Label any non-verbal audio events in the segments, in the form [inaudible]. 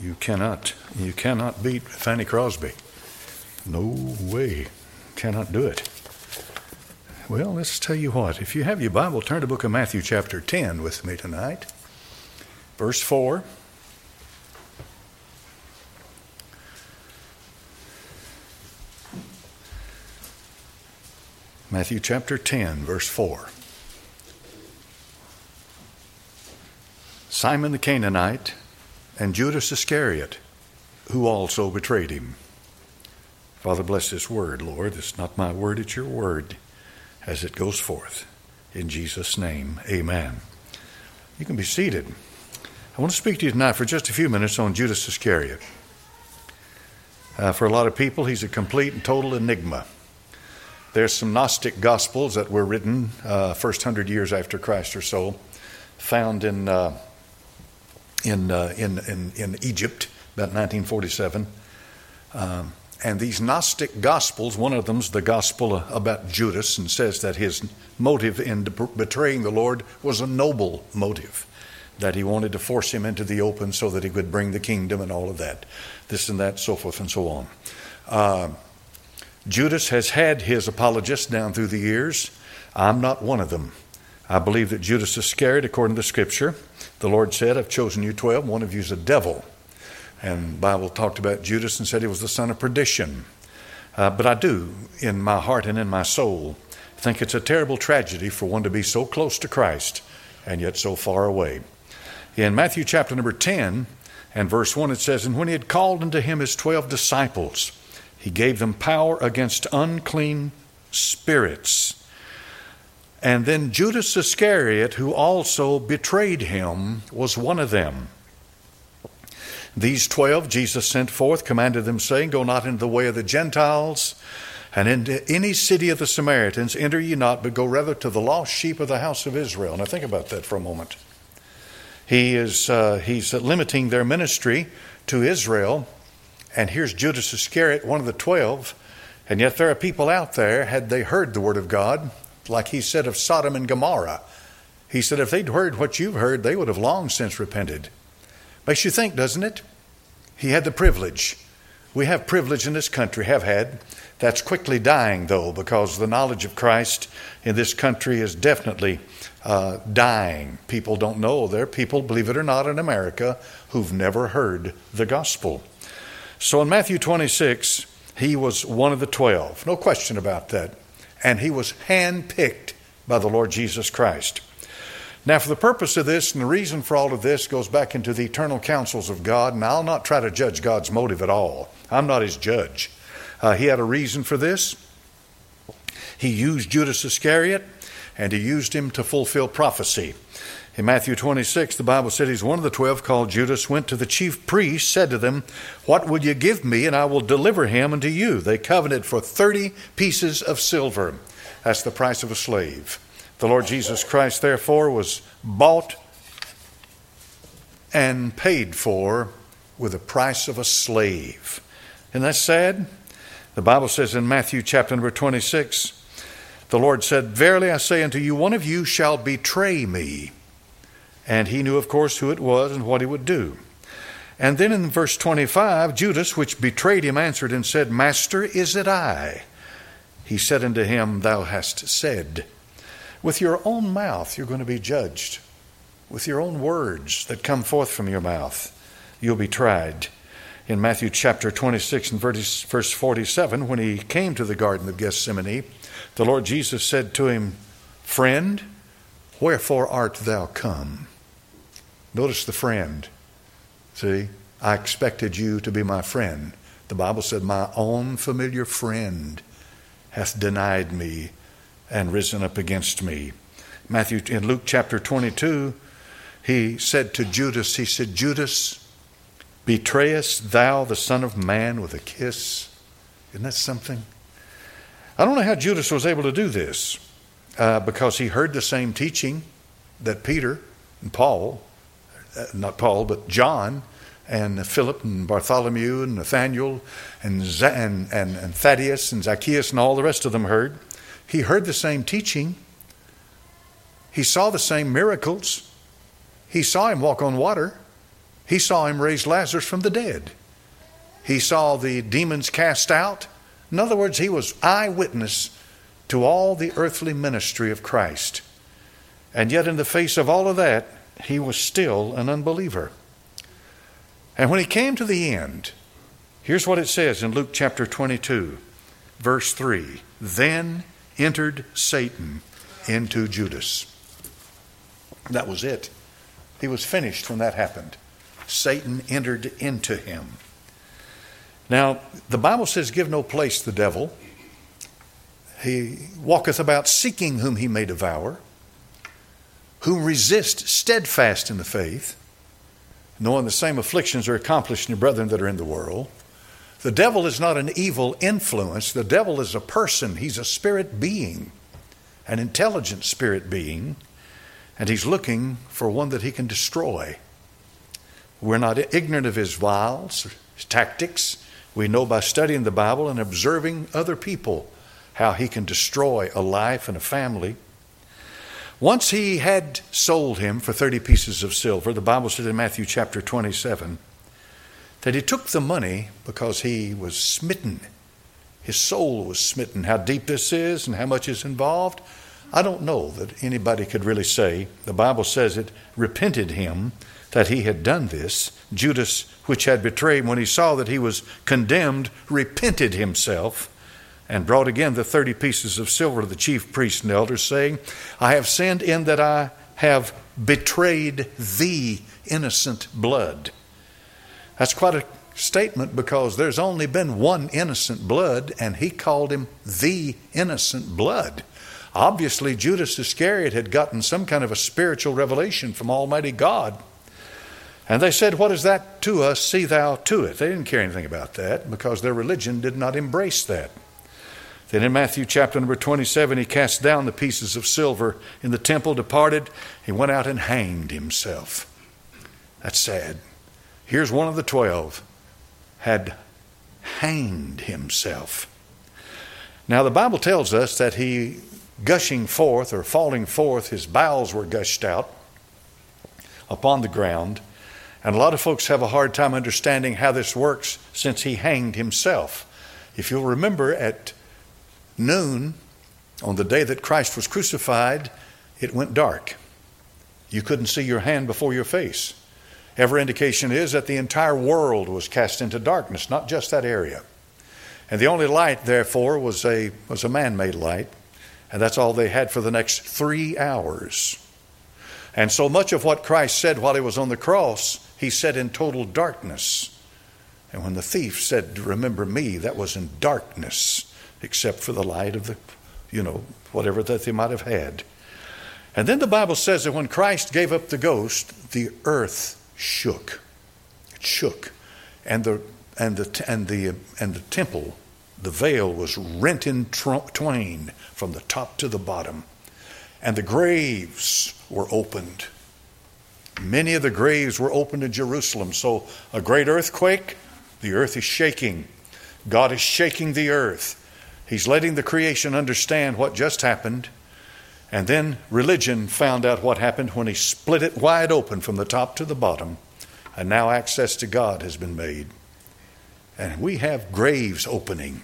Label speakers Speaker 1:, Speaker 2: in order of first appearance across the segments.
Speaker 1: You cannot. You cannot beat Fanny Crosby. No way. Cannot do it. Well, let's tell you what. If you have your Bible, turn to book of Matthew, chapter 10, with me tonight. Verse 4. Matthew chapter 10, verse 4. Simon the Canaanite and Judas Iscariot, who also betrayed him. Father, bless this word, Lord. It's not my word, it's your word as it goes forth. In Jesus' name, amen. You can be seated. I want to speak to you tonight for just a few minutes on Judas Iscariot. Uh, for a lot of people, he's a complete and total enigma. There's some Gnostic Gospels that were written uh, first hundred years after Christ or so, found in, uh, in, uh, in, in, in, Egypt, about 1947. Um, and these Gnostic Gospels, one of them's the Gospel about Judas, and says that his motive in betraying the Lord was a noble motive, that he wanted to force him into the open so that he could bring the kingdom and all of that, this and that, so forth and so on. Uh, Judas has had his apologists down through the years. I'm not one of them. I believe that Judas Iscariot, according to Scripture, the Lord said, I've chosen you twelve, one of you is a devil. And Bible talked about Judas and said he was the son of perdition. Uh, but I do, in my heart and in my soul, think it's a terrible tragedy for one to be so close to Christ and yet so far away. In Matthew chapter number 10 and verse 1, it says, And when he had called unto him his twelve disciples, he gave them power against unclean spirits. And then Judas Iscariot, who also betrayed him, was one of them. These twelve Jesus sent forth, commanded them, saying, Go not into the way of the Gentiles, and into any city of the Samaritans enter ye not, but go rather to the lost sheep of the house of Israel. Now think about that for a moment. He is uh, he's limiting their ministry to Israel and here's Judas Iscariot, one of the twelve. And yet there are people out there, had they heard the word of God, like he said of Sodom and Gomorrah, he said if they'd heard what you've heard, they would have long since repented. Makes you think, doesn't it? He had the privilege. We have privilege in this country, have had. That's quickly dying, though, because the knowledge of Christ in this country is definitely uh, dying. People don't know. There are people, believe it or not, in America who've never heard the gospel. So in Matthew 26, he was one of the twelve, no question about that. And he was handpicked by the Lord Jesus Christ. Now, for the purpose of this, and the reason for all of this goes back into the eternal counsels of God, and I'll not try to judge God's motive at all. I'm not his judge. Uh, he had a reason for this. He used Judas Iscariot, and he used him to fulfill prophecy. In Matthew 26, the Bible he's one of the twelve called Judas, went to the chief priests, said to them, What will you give me, and I will deliver him unto you? They covenanted for 30 pieces of silver. That's the price of a slave. The Lord Jesus Christ, therefore, was bought and paid for with the price of a slave. Isn't that sad? The Bible says in Matthew chapter number 26, the Lord said, Verily I say unto you, one of you shall betray me. And he knew, of course, who it was and what he would do. And then in verse 25, Judas, which betrayed him, answered and said, Master, is it I? He said unto him, Thou hast said. With your own mouth you're going to be judged. With your own words that come forth from your mouth, you'll be tried. In Matthew chapter 26 and verse 47, when he came to the Garden of Gethsemane, the Lord Jesus said to him, Friend, wherefore art thou come? Notice the friend. See, I expected you to be my friend. The Bible said, My own familiar friend hath denied me and risen up against me. Matthew in Luke chapter 22, he said to Judas, he said, Judas, betrayest thou the Son of Man with a kiss? Isn't that something? I don't know how Judas was able to do this uh, because he heard the same teaching that Peter and Paul Uh, not Paul, but John and Philip and Bartholomew and Nathaniel and, and, and, and Thaddeus and Zacchaeus and all the rest of them heard. He heard the same teaching. He saw the same miracles. He saw him walk on water. He saw him raise Lazarus from the dead. He saw the demons cast out. In other words, he was eyewitness to all the earthly ministry of Christ. And yet, in the face of all of that, he was still an unbeliever. And when he came to the end, here's what it says in Luke chapter 22, verse 3 Then entered Satan into Judas. That was it. He was finished when that happened. Satan entered into him. Now, the Bible says, Give no place the devil. He walketh about seeking whom he may devour, whom resist steadfast in the faith, knowing the same afflictions are accomplished in your brethren that are in the world. The devil is not an evil influence. The devil is a person. He's a spirit being, an intelligent spirit being, and he's looking for one that he can destroy. We're not ignorant of his wiles, his tactics. We know by studying the Bible and observing other people how he can destroy a life and a family. Once he had sold him for 30 pieces of silver, the Bible says in Matthew chapter 27 that he took the money because he was smitten. His soul was smitten. How deep this is and how much is involved, I don't know that anybody could really say. The Bible says it repented him that he had done this. Judas, which had betrayed when he saw that he was condemned, repented himself and brought again the thirty pieces of silver to the chief priests and elders, saying, I have sinned in that I have betrayed thee innocent blood. That's quite a statement because there's only been one innocent blood, and he called him the innocent blood. Obviously, Judas Iscariot had gotten some kind of a spiritual revelation from Almighty God. And they said, What is that to us? See thou to it. They didn't care anything about that because their religion did not embrace that. Then in Matthew chapter number 27, he cast down the pieces of silver in the temple, departed, he went out and hanged himself. That's sad. Here's one of the twelve had hanged himself. Now, the Bible tells us that he, gushing forth or falling forth, his bowels were gushed out upon the ground. And a lot of folks have a hard time understanding how this works since he hanged himself. If you'll remember, at noon on the day that Christ was crucified, it went dark. You couldn't see your hand before your face. Every indication is that the entire world was cast into darkness, not just that area. And the only light, therefore, was a, was a man made light, and that's all they had for the next three hours. And so much of what Christ said while he was on the cross, he said in total darkness. And when the thief said, Remember me, that was in darkness except for the light of the, you know, whatever that they might have had. And then the Bible says that when Christ gave up the ghost, the earth shook. It shook. And the, and the, and the, and the temple, the veil was rent in twain from the top to the bottom. And the graves were opened. Many of the graves were opened in Jerusalem. So a great earthquake, the earth is shaking. God is shaking the earth. He's letting the creation understand what just happened. And then religion found out what happened when he split it wide open from the top to the bottom. And now access to God has been made. And we have graves opening.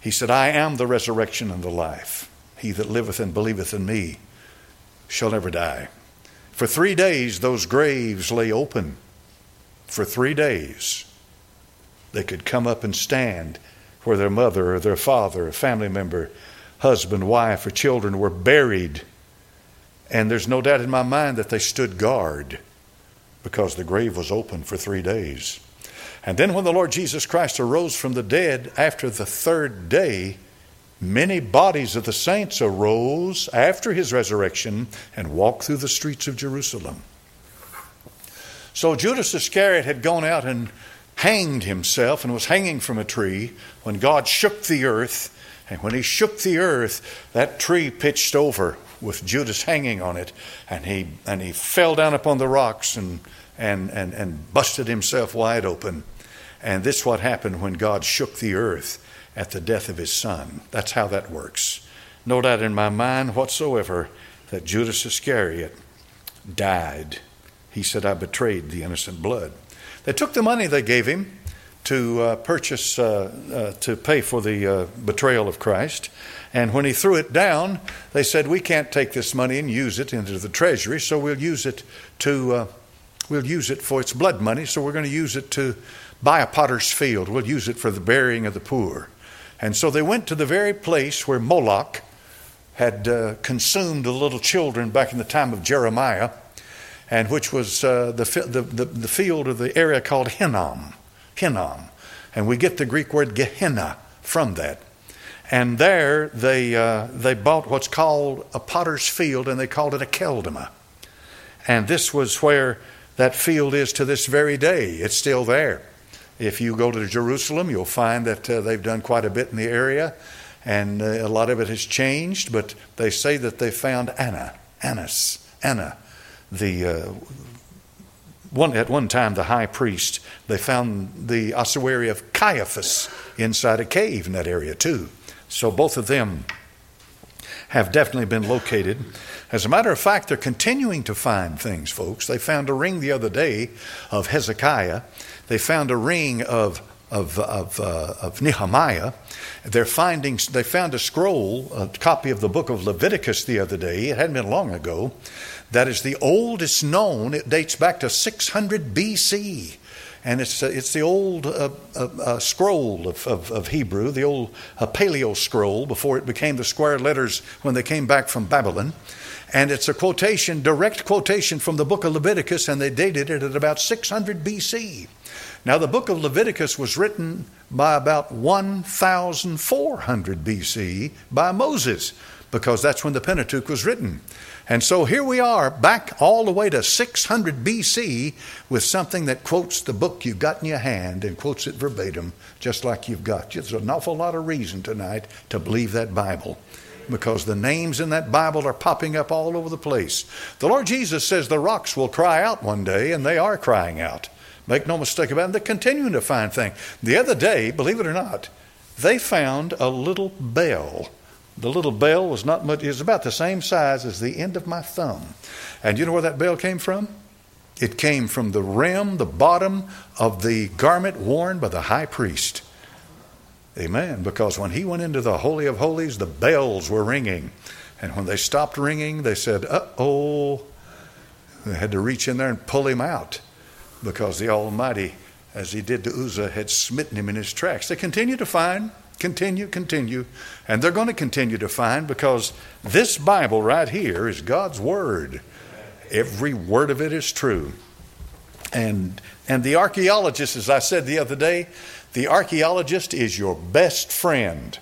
Speaker 1: He said, I am the resurrection and the life. He that liveth and believeth in me shall never die. For three days, those graves lay open. For three days, they could come up and stand where their mother or their father, a family member, husband, wife, or children were buried. And there's no doubt in my mind that they stood guard because the grave was open for three days. And then, when the Lord Jesus Christ arose from the dead after the third day, many bodies of the saints arose after his resurrection and walked through the streets of Jerusalem. So Judas Iscariot had gone out and hanged himself and was hanging from a tree when God shook the earth. And when he shook the earth, that tree pitched over with Judas hanging on it, and he, and he fell down upon the rocks and, and, and, and busted himself wide open. And this is what happened when God shook the earth at the death of his son. That's how that works. No doubt in my mind whatsoever that Judas Iscariot died He said, I betrayed the innocent blood. They took the money they gave him to uh, purchase, uh, uh, to pay for the uh, betrayal of Christ. And when he threw it down, they said, We can't take this money and use it into the treasury, so we'll use it to. Uh, we'll use it for its blood money, so we're going to use it to buy a potter's field. We'll use it for the burying of the poor. And so they went to the very place where Moloch had uh, consumed the little children back in the time of Jeremiah, and which was uh, the, the, the, the, field or the area called Hinnom. Hinnom. And we get the Greek word Gehenna from that. And there they, uh, they bought what's called a potter's field, and they called it Akeldama. And this was where that field is to this very day. It's still there. If you go to Jerusalem, you'll find that uh, they've done quite a bit in the area, and uh, a lot of it has changed. But they say that they found Anna, Annas, Anna, the uh, one at one time the high priest. They found the ossuary of Caiaphas inside a cave in that area too. So both of them have definitely been located. As a matter of fact, they're continuing to find things, folks. They found a ring the other day of Hezekiah they found a ring of of, of, uh, of Nehemiah. They're finding, they found a scroll, a copy of the book of Leviticus the other day. It hadn't been long ago. That is the oldest known. It dates back to 600 BC. And it's, uh, it's the old uh, uh, uh, scroll of, of, of, Hebrew, the old uh, paleo scroll before it became the square letters when they came back from Babylon. And it's a quotation, direct quotation from the book of Leviticus, and they dated it at about 600 BC. Now, the book of Leviticus was written by about 1400 BC by Moses, because that's when the Pentateuch was written. And so here we are, back all the way to 600 BC, with something that quotes the book you've got in your hand and quotes it verbatim, just like you've got. There's an awful lot of reason tonight to believe that Bible because the names in that Bible are popping up all over the place. The Lord Jesus says the rocks will cry out one day, and they are crying out. Make no mistake about it, they're continuing to find things. The other day, believe it or not, they found a little bell. The little bell was not much, it was about the same size as the end of my thumb. And you know where that bell came from? It came from the rim, the bottom of the garment worn by the high priest. Amen. Because when he went into the Holy of Holies, the bells were ringing. And when they stopped ringing, they said, uh oh. They had to reach in there and pull him out because the Almighty, as he did to Uzzah, had smitten him in his tracks. They continue to find, continue, continue, and they're going to continue to find because this Bible right here is God's Word. Every word of it is true. And, and the archaeologist, as I said the other day, the archaeologist is your best friend.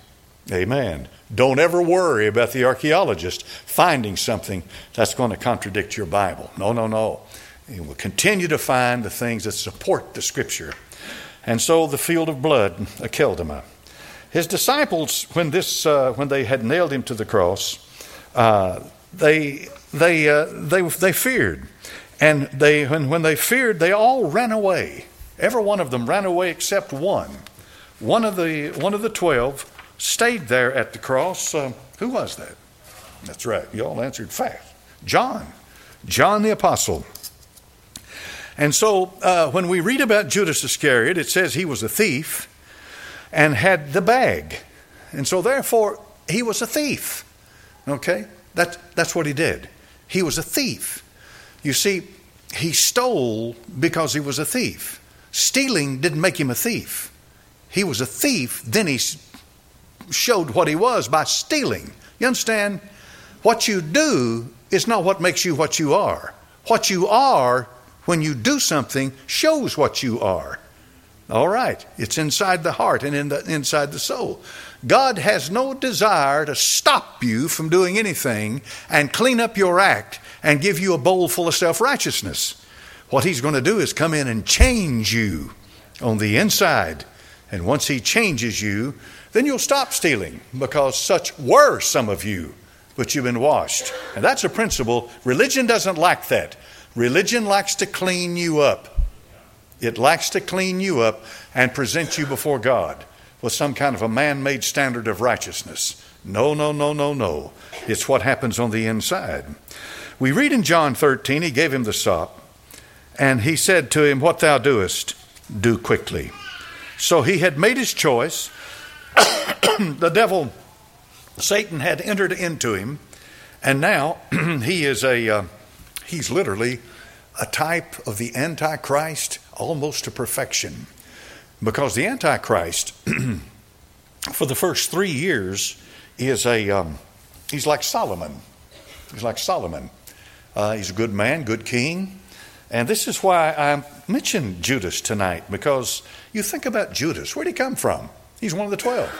Speaker 1: Amen. Don't ever worry about the archaeologist finding something that's going to contradict your Bible. No, no, no. He will continue to find the things that support the Scripture. And so the field of blood, Akeldama. His disciples, when, this, uh, when they had nailed him to the cross, uh, they, they, uh, they, they feared. And they, when, when they feared, they all ran away. Every one of them ran away except one. One of the, one of the twelve stayed there at the cross. Uh, who was that? That's right. You all answered fast. John. John the Apostle. And so uh, when we read about Judas Iscariot, it says he was a thief and had the bag. And so therefore, he was a thief. Okay? That, that's what he did. He was a thief. You see, he stole because he was a thief. Stealing didn't make him a thief. He was a thief, then he showed what he was by stealing. You understand? What you do is not what makes you what you are. What you are when you do something, shows what you are. All right, it's inside the heart and in the, inside the soul. God has no desire to stop you from doing anything and clean up your act and give you a bowl full of self righteousness. What He's going to do is come in and change you on the inside. And once He changes you, then you'll stop stealing because such were some of you, but you've been washed. And that's a principle. Religion doesn't like that. Religion likes to clean you up. It likes to clean you up and present you before God with some kind of a man made standard of righteousness. No, no, no, no, no. It's what happens on the inside. We read in John 13, he gave him the sop, And he said to him, What thou doest, do quickly. So he had made his choice. [coughs] the devil, Satan, had entered into him, and now [clears throat] he is a, uh, he's literally a type of the Antichrist almost to perfection. Because the Antichrist, [clears throat] for the first three years, is a, um, he's like Solomon. He's like Solomon. Uh, he's a good man, good king. And this is why I mentioned Judas tonight, because you think about Judas. Where'd he come from? He's one of the twelve.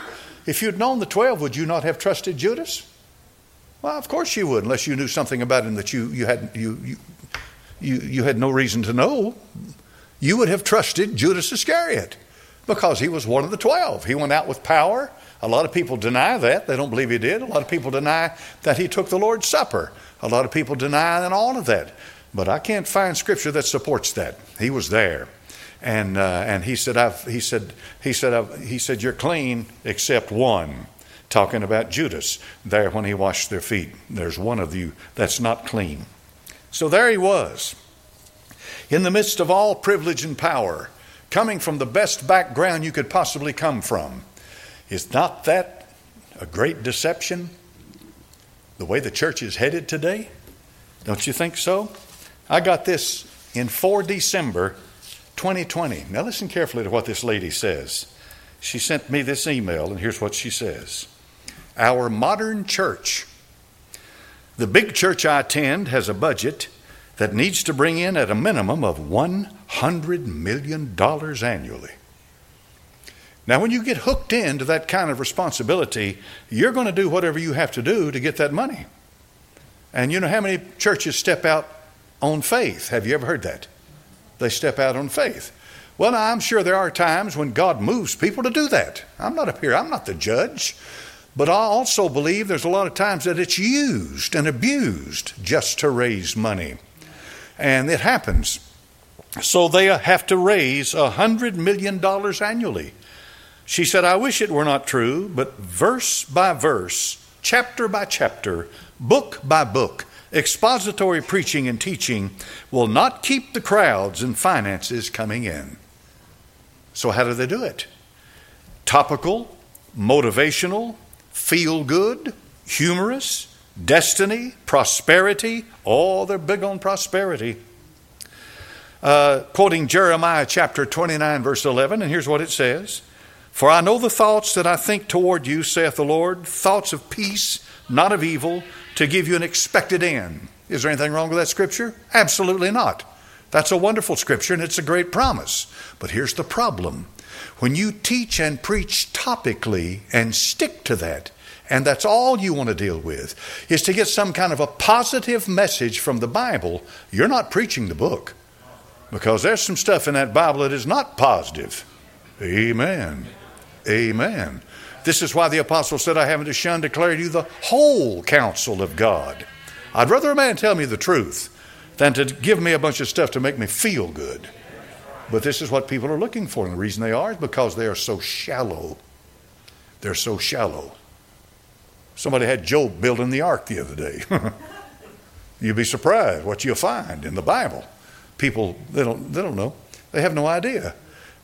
Speaker 1: If you'd known the twelve, would you not have trusted Judas? Well, of course you would, unless you knew something about him that you, you, had, you, you, you, you had no reason to know. You would have trusted Judas Iscariot because he was one of the twelve. He went out with power. A lot of people deny that. They don't believe he did. A lot of people deny that he took the Lord's Supper. A lot of people deny and all of that. But I can't find scripture that supports that. He was there. And, uh, and he said, I've, he said, he said, I've, he said, you're clean except one. Talking about Judas there when he washed their feet. There's one of you that's not clean. So there he was, in the midst of all privilege and power, coming from the best background you could possibly come from. Is not that a great deception? the way the church is headed today? Don't you think so? I got this in 4 December 2020. Now, listen carefully to what this lady says. She sent me this email, and here's what she says Our modern church, the big church I attend, has a budget that needs to bring in at a minimum of $100 million annually. Now, when you get hooked into that kind of responsibility, you're going to do whatever you have to do to get that money. And you know how many churches step out on faith? Have you ever heard that? They step out on faith. Well, now, I'm sure there are times when God moves people to do that. I'm not up here, I'm not the judge. But I also believe there's a lot of times that it's used and abused just to raise money. And it happens. So they have to raise a $100 million annually. She said, I wish it were not true, but verse by verse, chapter by chapter, book by book, expository preaching and teaching will not keep the crowds and finances coming in. So, how do they do it? Topical, motivational, feel good, humorous, destiny, prosperity. Oh, they're big on prosperity. Uh, quoting Jeremiah chapter 29, verse 11, and here's what it says for I know the thoughts that I think toward you, saith the Lord, thoughts of peace, not of evil, to give you an expected end. Is there anything wrong with that scripture? Absolutely not. That's a wonderful scripture and it's a great promise. But here's the problem when you teach and preach topically and stick to that, and that's all you want to deal with, is to get some kind of a positive message from the Bible, you're not preaching the book. Because there's some stuff in that Bible that is not positive. Amen. Amen. This is why the apostle said, I haven't to shun declare to you the whole counsel of God. I'd rather a man tell me the truth than to give me a bunch of stuff to make me feel good. But this is what people are looking for, and the reason they are is because they are so shallow. They're so shallow. Somebody had Job building the ark the other day. [laughs] You'd be surprised what you'll find in the Bible. People, they don't, they don't know. They have no idea.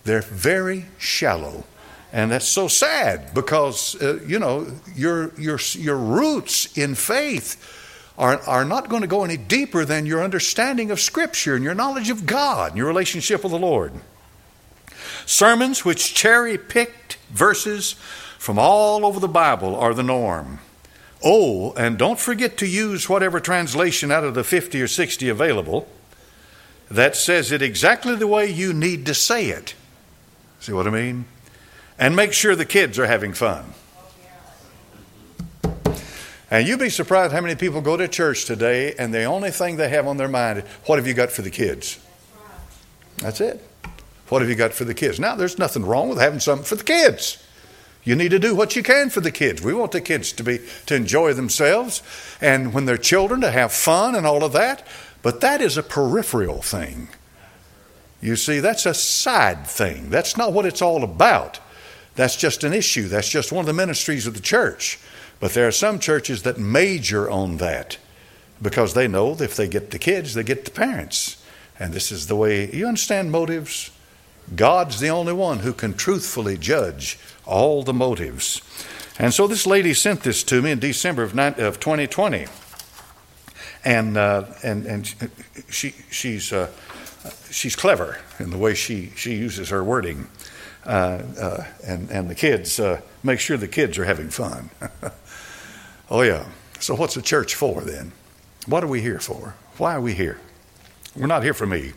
Speaker 1: They're very shallow. And that's so sad because, uh, you know, your, your, your roots in faith are, are not going to go any deeper than your understanding of Scripture and your knowledge of God and your relationship with the Lord. Sermons which cherry picked verses from all over the Bible are the norm. Oh, and don't forget to use whatever translation out of the 50 or 60 available that says it exactly the way you need to say it. See what I mean? and make sure the kids are having fun. And you'd be surprised how many people go to church today and the only thing they have on their mind is, What have you got for the kids? That's it. What have you got for the kids? Now, there's nothing wrong with having something for the kids. You need to do what you can for the kids. We want the kids to be to enjoy themselves and when they're children to have fun and all of that, but that is a peripheral thing. You see, that's a side thing. That's not what it's all about. That's just an issue. That's just one of the ministries of the church. But there are some churches that major on that because they know that if they get the kids, they get the parents. And this is the way you understand motives. God's the only one who can truthfully judge all the motives. And so this lady sent this to me in December of, 2020. And, uh, and, and she, she's, uh, she's clever in the way she, she uses her wording. Uh, uh and, and the kids, uh, make sure the kids are having fun. [laughs] oh, yeah. So, what's the church for then? What are we here for? Why are we here? We're not here for me.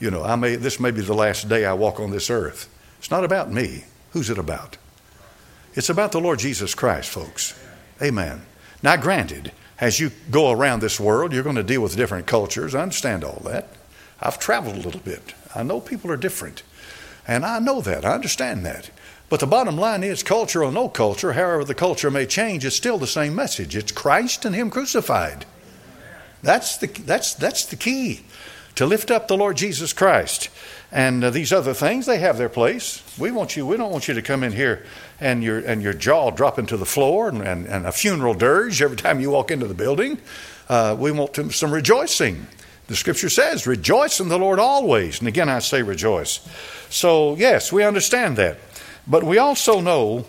Speaker 1: You know, I may, this may be the last day I walk on this earth. It's not about me. Who's it about? It's about the Lord Jesus Christ, folks. Amen. Now, granted, as you go around this world, you're going to deal with different cultures. I understand all that. I've traveled a little bit. I know people are different. And I know that. I understand that. But the bottom line is culture or no culture, however the culture may change, it's still the same message. It's Christ and Him crucified. That's the, that's, that's the key to lift up the Lord Jesus Christ. And uh, these other things, they have their place. We want you, we don't want you to come in here and your, and your jaw dropping to the floor and, and, and a funeral dirge every time you walk into the building. Uh, we want to, some rejoicing. The scripture says, rejoice in the Lord always. And again, I say rejoice. So, yes, we understand that. But we also know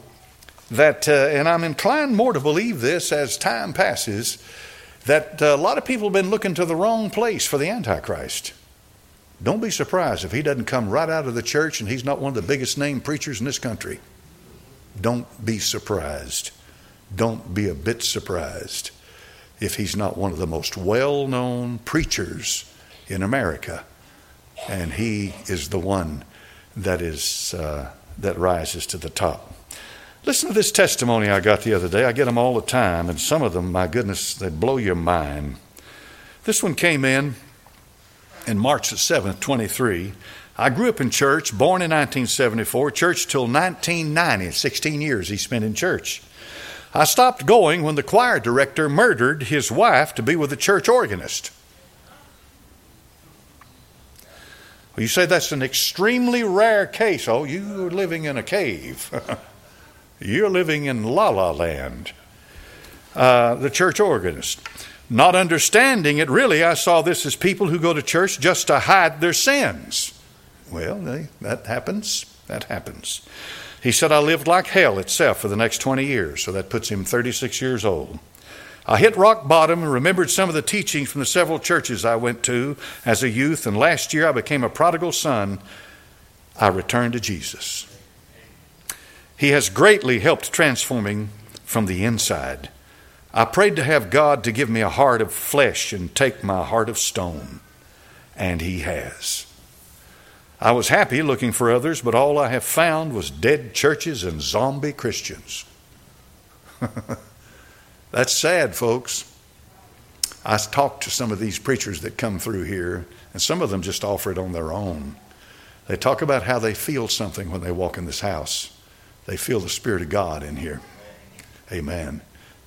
Speaker 1: that, uh, and I'm inclined more to believe this as time passes, that uh, a lot of people have been looking to the wrong place for the Antichrist. Don't be surprised if he doesn't come right out of the church and he's not one of the biggest name preachers in this country. Don't be surprised. Don't be a bit surprised if he's not one of the most well known preachers in America. And he is the one that, is, uh, that rises to the top. Listen to this testimony I got the other day. I get them all the time, and some of them, my goodness, they blow your mind. This one came in in March the 7th, 23. I grew up in church, born in 1974, church till 1990, 16 years he spent in church. I stopped going when the choir director murdered his wife to be with the church organist. Well, you say that's an extremely rare case. Oh, you're living in a cave. [laughs] you're living in la la land. Uh, the church organist. Not understanding it, really, I saw this as people who go to church just to hide their sins. Well, they, that happens. That happens. He said, I lived like hell itself for the next 20 years, so that puts him 36 years old. I hit rock bottom and remembered some of the teachings from the several churches I went to as a youth, and last year I became a prodigal son. I returned to Jesus. He has greatly helped transforming from the inside. I prayed to have God to give me a heart of flesh and take my heart of stone, and He has. I was happy looking for others, but all I have found was dead churches and zombie Christians. [laughs] That's sad, folks. I talked to some of these preachers that come through here, and some of them just offer it on their own. They talk about how they feel something when they walk in this house. They feel the Spirit of God in here. Amen.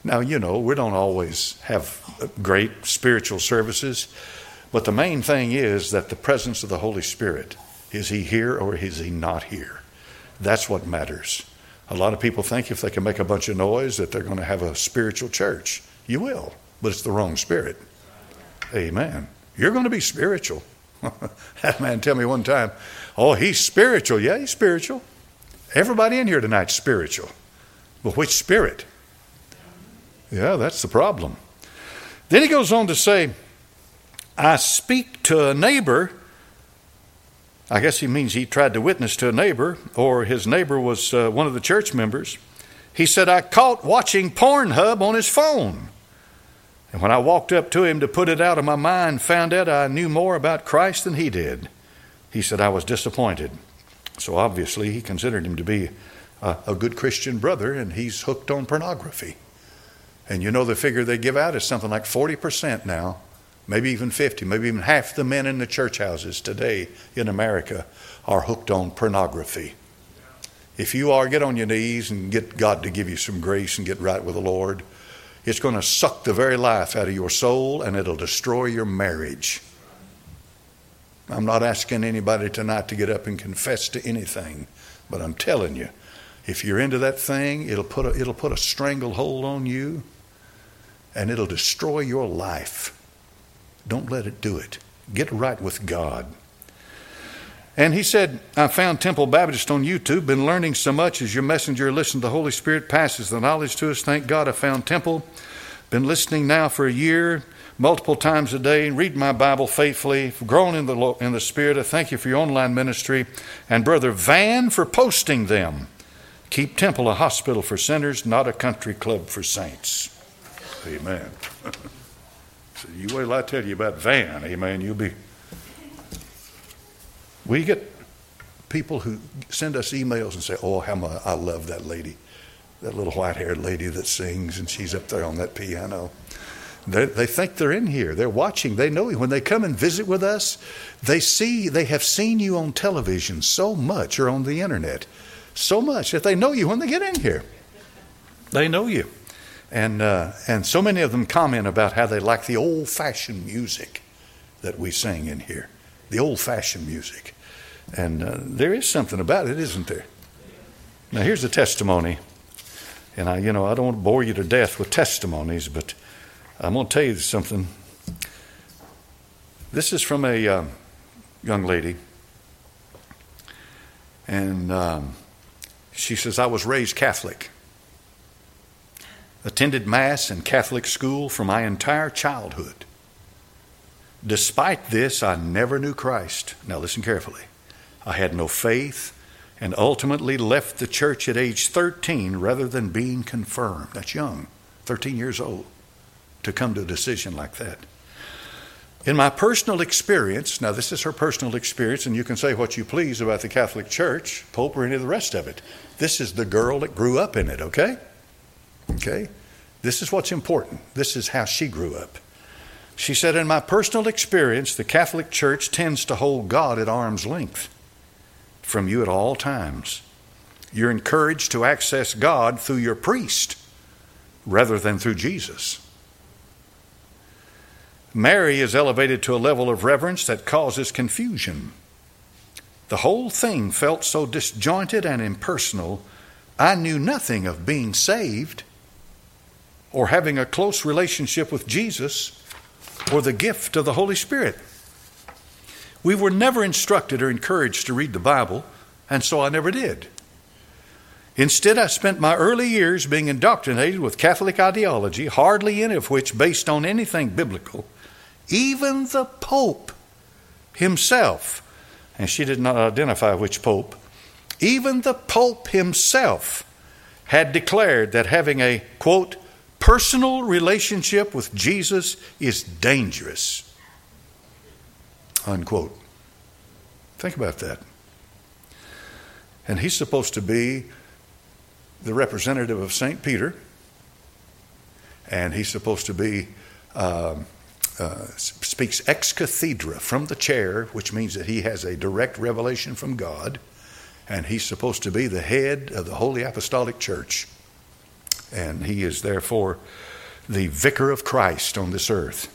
Speaker 1: Now, you know, we don't always have great spiritual services, but the main thing is that the presence of the Holy Spirit is He here or is He not here? That's what matters. A lot of people think if they can make a bunch of noise that they're going to have a spiritual church. You will, but it's the wrong spirit. Amen. You're going to be spiritual. [laughs] that man tell me one time, oh, he's spiritual. Yeah, he's spiritual. Everybody in here tonight's spiritual. But which spirit? Yeah, that's the problem. Then he goes on to say, I speak to a neighbor. I guess he means he tried to witness to a neighbor, or his neighbor was uh, one of the church members. He said, I caught watching Pornhub on his phone. And when I walked up to him to put it out of my mind, found out I knew more about Christ than he did. He said, I was disappointed. So obviously, he considered him to be a, a good Christian brother, and he's hooked on pornography. And you know the figure they give out is something like 40% now, maybe even 50, maybe even half the men in the church houses today in America are hooked on pornography. If you are, get on your knees and get God to give you some grace and get right with the Lord. It's going to suck the very life out of your soul and it'll destroy your marriage. I'm not asking anybody tonight to get up and confess to anything, but I'm telling you, if you're into that thing, it'll put a, it'll put a stranglehold on you and it'll destroy your life. Don't let it do it. Get right with God. And he said, I found Temple Baptist on YouTube, been learning so much as your messenger listened. The Holy Spirit passes the knowledge to us. Thank God I found Temple. Been listening now for a year, multiple times a day, reading my Bible faithfully, grown in the, in the Spirit. I thank you for your online ministry. And Brother Van for posting them. Keep Temple a hospital for sinners, not a country club for saints. Amen. [laughs] so you wait till I tell you about Van, amen, you'll be. We get people who send us emails and say, Oh, how I love that lady, that little white haired lady that sings, and she's up there on that piano. They, they think they're in here. They're watching. They know you. When they come and visit with us, they see, they have seen you on television so much or on the internet so much that they know you when they get in here. They know you. And, uh, and so many of them comment about how they like the old fashioned music that we sing in here, the old fashioned music. And uh, there is something about it, isn't there? Now, here's a testimony. And I, you know, I don't want to bore you to death with testimonies, but I'm going to tell you something. This is from a um, young lady. And um, she says, I was raised Catholic, attended Mass and Catholic school for my entire childhood. Despite this, I never knew Christ. Now, listen carefully. I had no faith and ultimately left the church at age 13 rather than being confirmed. That's young, 13 years old, to come to a decision like that. In my personal experience, now this is her personal experience, and you can say what you please about the Catholic Church, Pope, or any of the rest of it. This is the girl that grew up in it, okay? Okay? This is what's important. This is how she grew up. She said, In my personal experience, the Catholic Church tends to hold God at arm's length from you at all times. You're encouraged to access God through your priest rather than through Jesus. Mary is elevated to a level of reverence that causes confusion. The whole thing felt so disjointed and impersonal, I knew nothing of being saved or having a close relationship with Jesus or the gift of the Holy Spirit. We were never instructed or encouraged to read the Bible, and so I never did. Instead, I spent my early years being indoctrinated with Catholic ideology, hardly any of which based on anything biblical, even the Pope himself, and she did not identify which Pope, even the Pope himself had declared that having a, quote, personal relationship with Jesus is dangerous, unquote. Think about that. And he's supposed to be the representative of St. Peter, and he's supposed to be. Um, uh, speaks ex cathedra from the chair, which means that he has a direct revelation from God, and he's supposed to be the head of the Holy Apostolic Church. And he is therefore the vicar of Christ on this earth.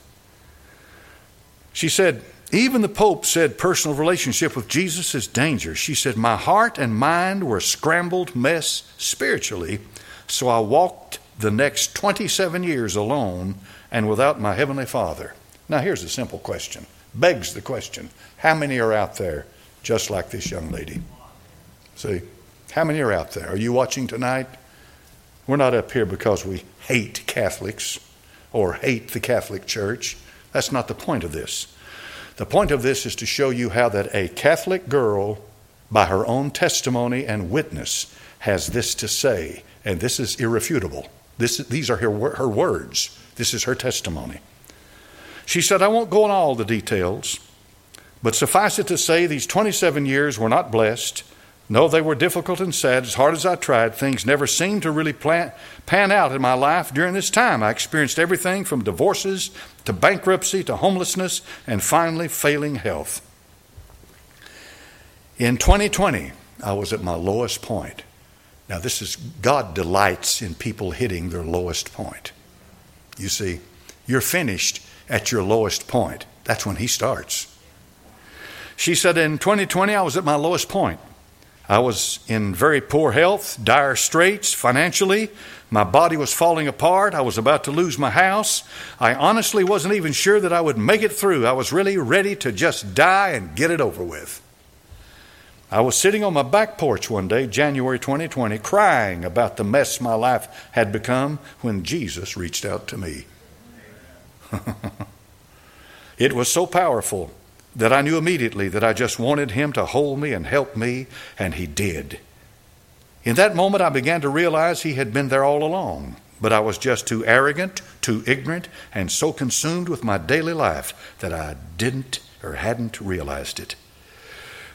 Speaker 1: She said, even the Pope said personal relationship with Jesus is dangerous. She said, My heart and mind were a scrambled mess spiritually, so I walked the next 27 years alone and without my Heavenly Father? Now, here's a simple question. Begs the question How many are out there just like this young lady? See, how many are out there? Are you watching tonight? We're not up here because we hate Catholics or hate the Catholic Church. That's not the point of this. The point of this is to show you how that a Catholic girl, by her own testimony and witness, has this to say, and this is irrefutable. This, these are her, her words. This is her testimony. She said, I won't go into all the details, but suffice it to say, these 27 years were not blessed. No, they were difficult and sad. As hard as I tried, things never seemed to really plan, pan out in my life during this time. I experienced everything from divorces to bankruptcy to homelessness and finally failing health. In 2020, I was at my lowest point. Now, this is God delights in people hitting their lowest point. You see, you're finished at your lowest point. That's when He starts. She said, In 2020, I was at my lowest point. I was in very poor health, dire straits financially. My body was falling apart. I was about to lose my house. I honestly wasn't even sure that I would make it through. I was really ready to just die and get it over with. I was sitting on my back porch one day, January 2020, crying about the mess my life had become when Jesus reached out to me. [laughs] it was so powerful that I knew immediately that I just wanted Him to hold me and help me, and He did. In that moment, I began to realize He had been there all along, but I was just too arrogant, too ignorant, and so consumed with my daily life that I didn't or hadn't realized it.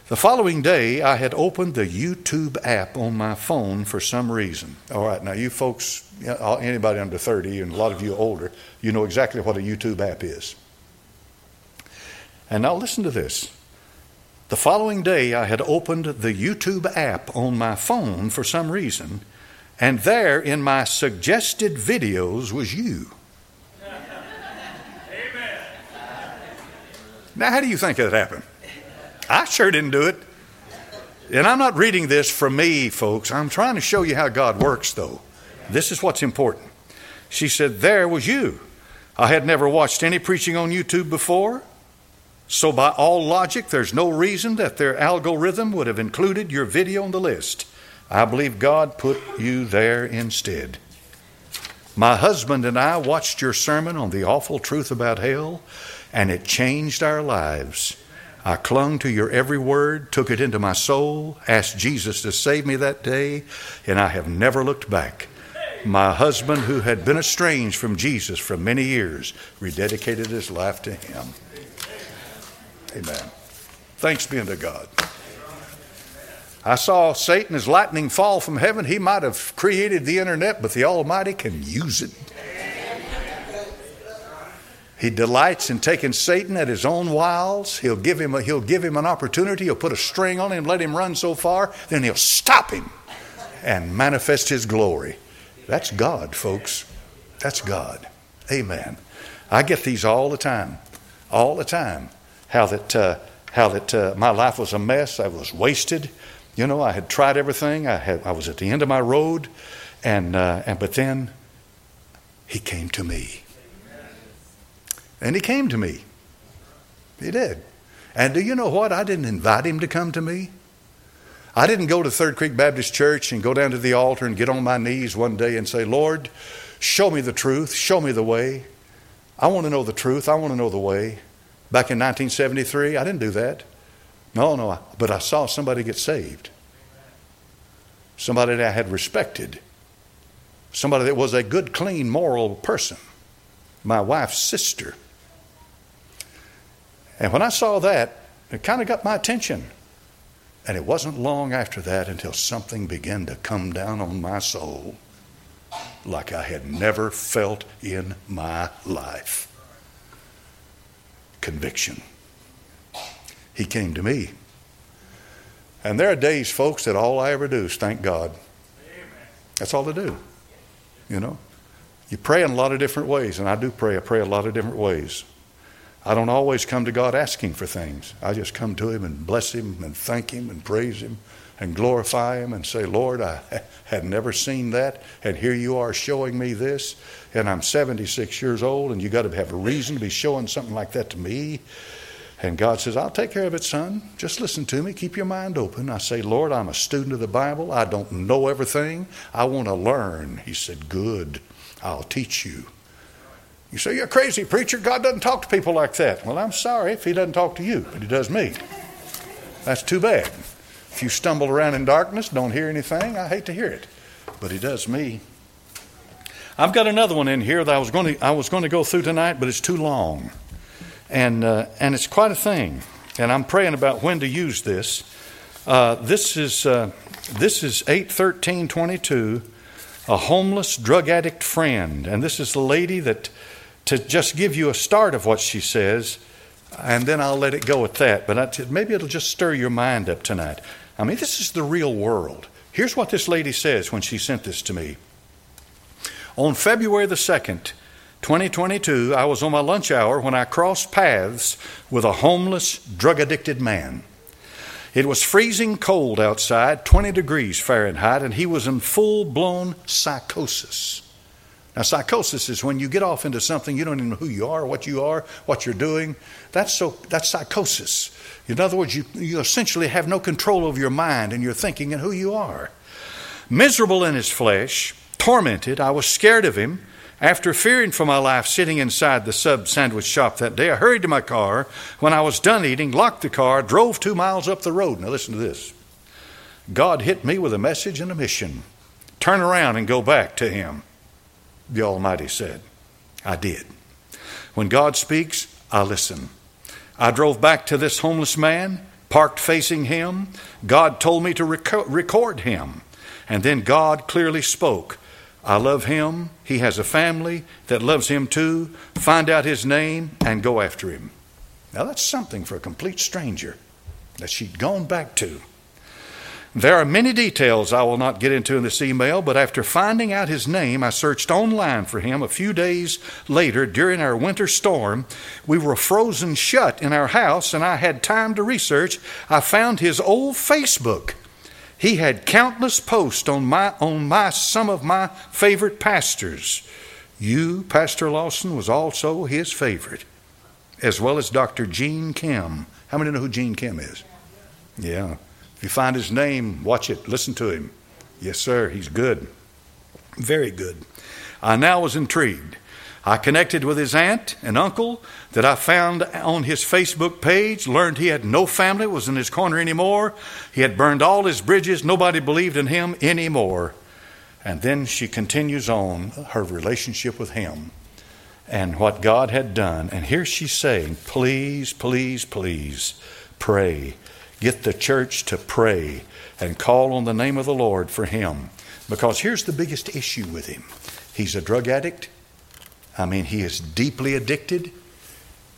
Speaker 1: The following day, I had opened the YouTube app on my phone for some reason. All right, now you folks, anybody under 30, and a lot of you older, you know exactly what a YouTube app is. And now listen to this. The following day, I had opened the YouTube app on my phone for some reason, and there in my suggested videos was you. Amen. Now, how do you think that happened? I sure didn't do it. And I'm not reading this for me, folks. I'm trying to show you how God works, though. This is what's important. She said, There was you. I had never watched any preaching on YouTube before. So, by all logic, there's no reason that their algorithm would have included your video on the list. I believe God put you there instead. My husband and I watched your sermon on the awful truth about hell, and it changed our lives. I clung to your every word, took it into my soul, asked Jesus to save me that day, and I have never looked back. My husband, who had been estranged from Jesus for many years, rededicated his life to him. Amen. Thanks be unto God. I saw Satan as lightning fall from heaven. He might have created the internet, but the Almighty can use it. He delights in taking Satan at his own wiles. He'll give him, a, he'll give him an opportunity. He'll put a string on him, let him run so far, then he'll stop him and manifest his glory. That's God, folks. That's God. Amen. I get these all the time. All the time how that, uh, how that uh, my life was a mess. I was wasted. You know, I had tried everything. I, had, I was at the end of my road. And, uh, and, but then he came to me. And he came to me. He did. And do you know what? I didn't invite him to come to me. I didn't go to Third Creek Baptist Church and go down to the altar and get on my knees one day and say, Lord, show me the truth, show me the way. I want to know the truth, I want to know the way. Back in 1973, I didn't do that. No, no, but I saw somebody get saved. Somebody that I had respected. Somebody that was a good, clean, moral person. My wife's sister. And when I saw that, it kind of got my attention. And it wasn't long after that until something began to come down on my soul like I had never felt in my life conviction. He came to me. And there are days, folks, that all I ever do is thank God. That's all I do. You know? You pray in a lot of different ways, and I do pray. I pray a lot of different ways. I don't always come to God asking for things. I just come to Him and bless Him and thank Him and praise Him and glorify Him and say, Lord, I had never seen that, and here you are showing me this, and I'm 76 years old, and you got to have a reason to be showing something like that to me. And God says, I'll take care of it, son. Just listen to me. Keep your mind open. I say, Lord, I'm a student of the Bible. I don't know everything. I want to learn. He said, Good. I'll teach you. You say, You're crazy preacher. God doesn't talk to people like that. Well, I'm sorry if He doesn't talk to you, but He does me. That's too bad. If you stumble around in darkness, don't hear anything, I hate to hear it. But He does me. I've got another one in here that I was going to, I was going to go through tonight, but it's too long. And, uh, and it's quite a thing. And I'm praying about when to use this. Uh, this is, uh, this is 81322 a homeless drug addict friend. And this is the lady that, to just give you a start of what she says, and then I'll let it go at that. But I, maybe it'll just stir your mind up tonight. I mean, this is the real world. Here's what this lady says when she sent this to me. On February the 2nd, 2022, I was on my lunch hour when I crossed paths with a homeless, drug addicted man. It was freezing cold outside, 20 degrees Fahrenheit, and he was in full blown psychosis. Now, psychosis is when you get off into something you don't even know who you are, what you are, what you're doing. That's so. That's psychosis. In other words, you, you essentially have no control over your mind and your thinking and who you are. Miserable in his flesh, tormented, I was scared of him. After fearing for my life sitting inside the sub sandwich shop that day, I hurried to my car. When I was done eating, locked the car, drove two miles up the road. Now, listen to this God hit me with a message and a mission. Turn around and go back to Him the Almighty said. I did. When God speaks, I listen. I drove back to this homeless man, parked facing him. God told me to record him. And then God clearly spoke. I love him. He has a family that loves him too. Find out his name and go after him. Now, that's something for a complete stranger that she'd gone back to. There are many details I will not get into in this email, but after finding out his name, I searched online for him a few days later during our winter storm. We were frozen shut in our house, and I had time to research. I found his old Facebook. He had countless posts on my on my some of my favorite pastors. You, Pastor Lawson, was also his favorite, as well as Dr. Gene Kim. How many know who Gene Kim is? Yeah. If you find his name, watch it, listen to him. Yes, sir, he's good. Very good. I now was intrigued. I connected with his aunt and uncle that I found on his Facebook page, learned he had no family, was in his corner anymore. He had burned all his bridges, nobody believed in him anymore. And then she continues on her relationship with him and what God had done. And here she's saying, Please, please, please pray Get the church to pray and call on the name of the Lord for him. Because here's the biggest issue with him he's a drug addict. I mean, he is deeply addicted.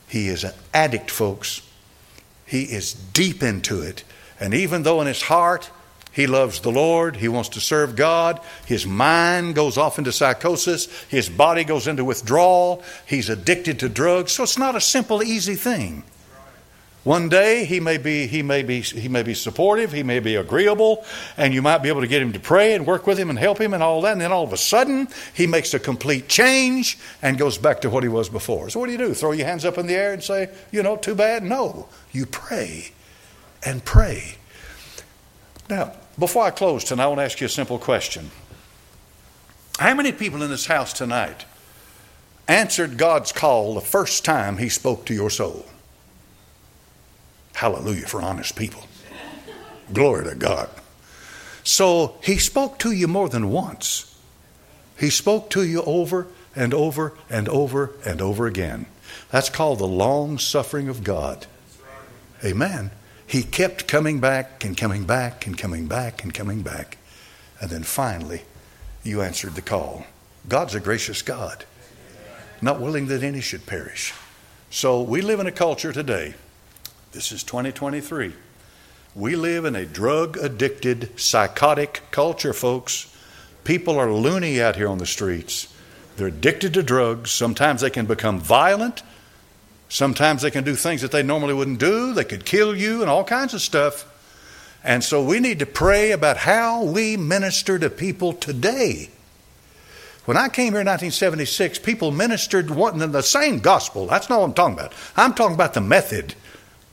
Speaker 1: He is an addict, folks. He is deep into it. And even though in his heart he loves the Lord, he wants to serve God, his mind goes off into psychosis, his body goes into withdrawal, he's addicted to drugs. So it's not a simple, easy thing. One day he may be he may be he may be supportive, he may be agreeable, and you might be able to get him to pray and work with him and help him and all that. And then all of a sudden he makes a complete change and goes back to what he was before. So what do you do? Throw your hands up in the air and say, you know, too bad? No. You pray and pray. Now, before I close tonight, I want to ask you a simple question. How many people in this house tonight answered God's call the first time he spoke to your soul? Hallelujah for honest people. Glory to God. So he spoke to you more than once. He spoke to you over and over and over and over again. That's called the long suffering of God. Amen. He kept coming back and coming back and coming back and coming back. And then finally, you answered the call. God's a gracious God, not willing that any should perish. So we live in a culture today this is 2023. We live in a drug addicted, psychotic culture, folks. People are loony out here on the streets. They're addicted to drugs. Sometimes they can become violent. Sometimes they can do things that they normally wouldn't do. They could kill you and all kinds of stuff. And so we need to pray about how we minister to people today. When I came here in 1976, people ministered wanting the same gospel. That's not what I'm talking about. I'm talking about the method.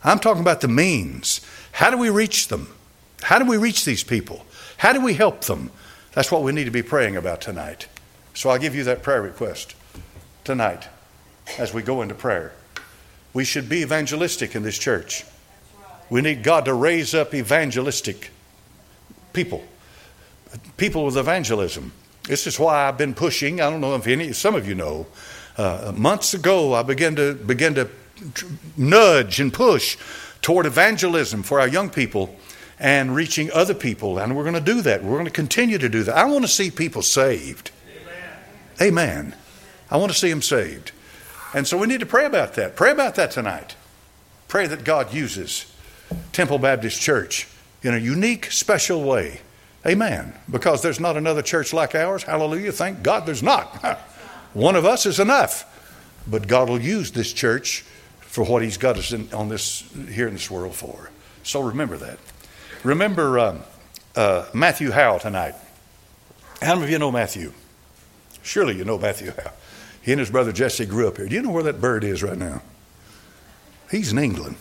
Speaker 1: I'm talking about the means. How do we reach them? How do we reach these people? How do we help them? That's what we need to be praying about tonight. So I'll give you that prayer request tonight as we go into prayer. We should be evangelistic in this church. We need God to raise up evangelistic people, people with evangelism. This is why I've been pushing. I don't know if any, some of you know. Uh, months ago, I began to begin to nudge and push toward evangelism for our young people and reaching other people. And we're going to do that. We're going to continue to do that. I want to see people saved. Amen. Amen. I want to see them saved. And so we need to pray about that. Pray about that tonight. Pray that God uses Temple Baptist Church in a unique, special way. Amen. Because there's not another church like ours. Hallelujah. Thank God there's not. [laughs] One of us is enough. But God will use this church for what He's got us in, on this here in this world for. So remember that. Remember um, uh, Matthew Howe tonight. How many of you know Matthew? Surely you know Matthew Howe. He and his brother Jesse grew up here. Do you know where that bird is right now? He's in England.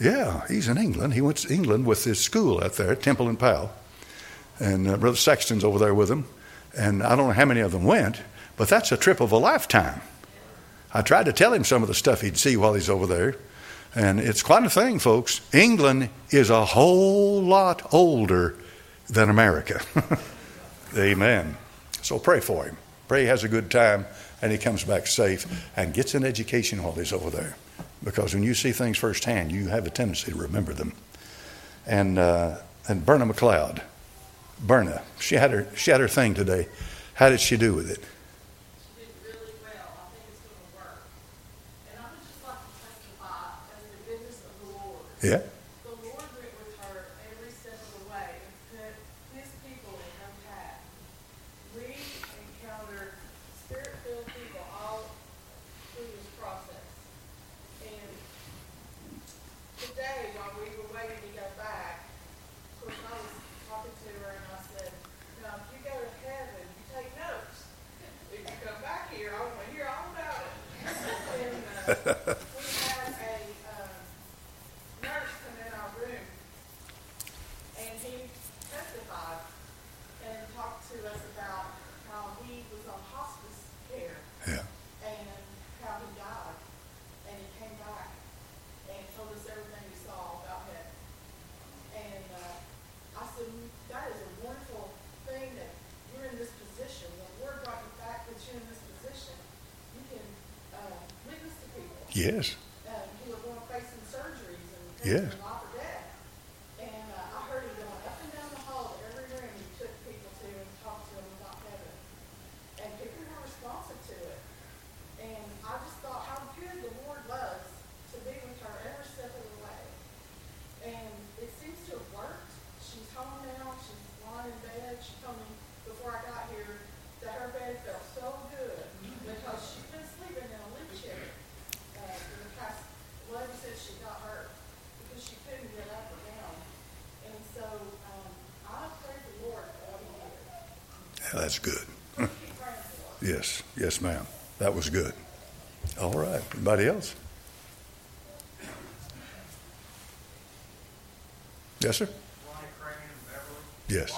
Speaker 1: Yeah, he's in England. He went to England with his school out there, Temple and Powell. And uh, Brother Sexton's over there with him. And I don't know how many of them went, but that's a trip of a lifetime. I tried to tell him some of the stuff he'd see while he's over there. And it's quite a thing, folks. England is a whole lot older than America. [laughs] Amen. So pray for him. Pray he has a good time and he comes back safe and gets an education while he's over there. Because when you see things firsthand, you have a tendency to remember them. And, uh, and Berna McLeod, Berna, she had, her, she had her thing today. How did she do with it?
Speaker 2: She did really well. I think it's going to work. And I would just like to testify as the goodness of the Lord.
Speaker 1: Yeah?
Speaker 2: The Lord went with her every step of the way and put His people in her path. We encountered spirit-filled people all through this process. And today, while we were waiting to go back, of course, I was talking to her and I said, now, if you go to heaven, you take notes. If you come back here, I want to hear all about it. And, uh, we had a, um, nurse come in our room, and he testified and talked to us about how he was on hospice care
Speaker 1: Yeah.
Speaker 2: and how he died, and he came back and told us everything he saw about heaven. And uh, I said, that is a wonderful thing that you're in this position. The Lord brought you back, put you're in this position. You can uh, witness to people
Speaker 1: Yes.
Speaker 2: uh, who are going facing surgeries and
Speaker 1: Yes.
Speaker 2: things and life or death. And uh, I heard him going up and down the hall to every room he took people to and talked to them about heaven. And people were responsive to it. And I just thought how good the Lord was to be with her every step of the way. And it seems to have worked. She's home now. She's lying in bed. She told me before I got here that her bed felt so good because she's been sleeping in a lift chair uh, for the past, well, ever since she got hurt because she couldn't get up or down. And so um, I praise the Lord for all he did.
Speaker 1: Yeah, that's good.
Speaker 2: Keep praying for her.
Speaker 1: Yes. Yes, ma'am. That was good. All right. Anybody else? Yes, sir? Yes.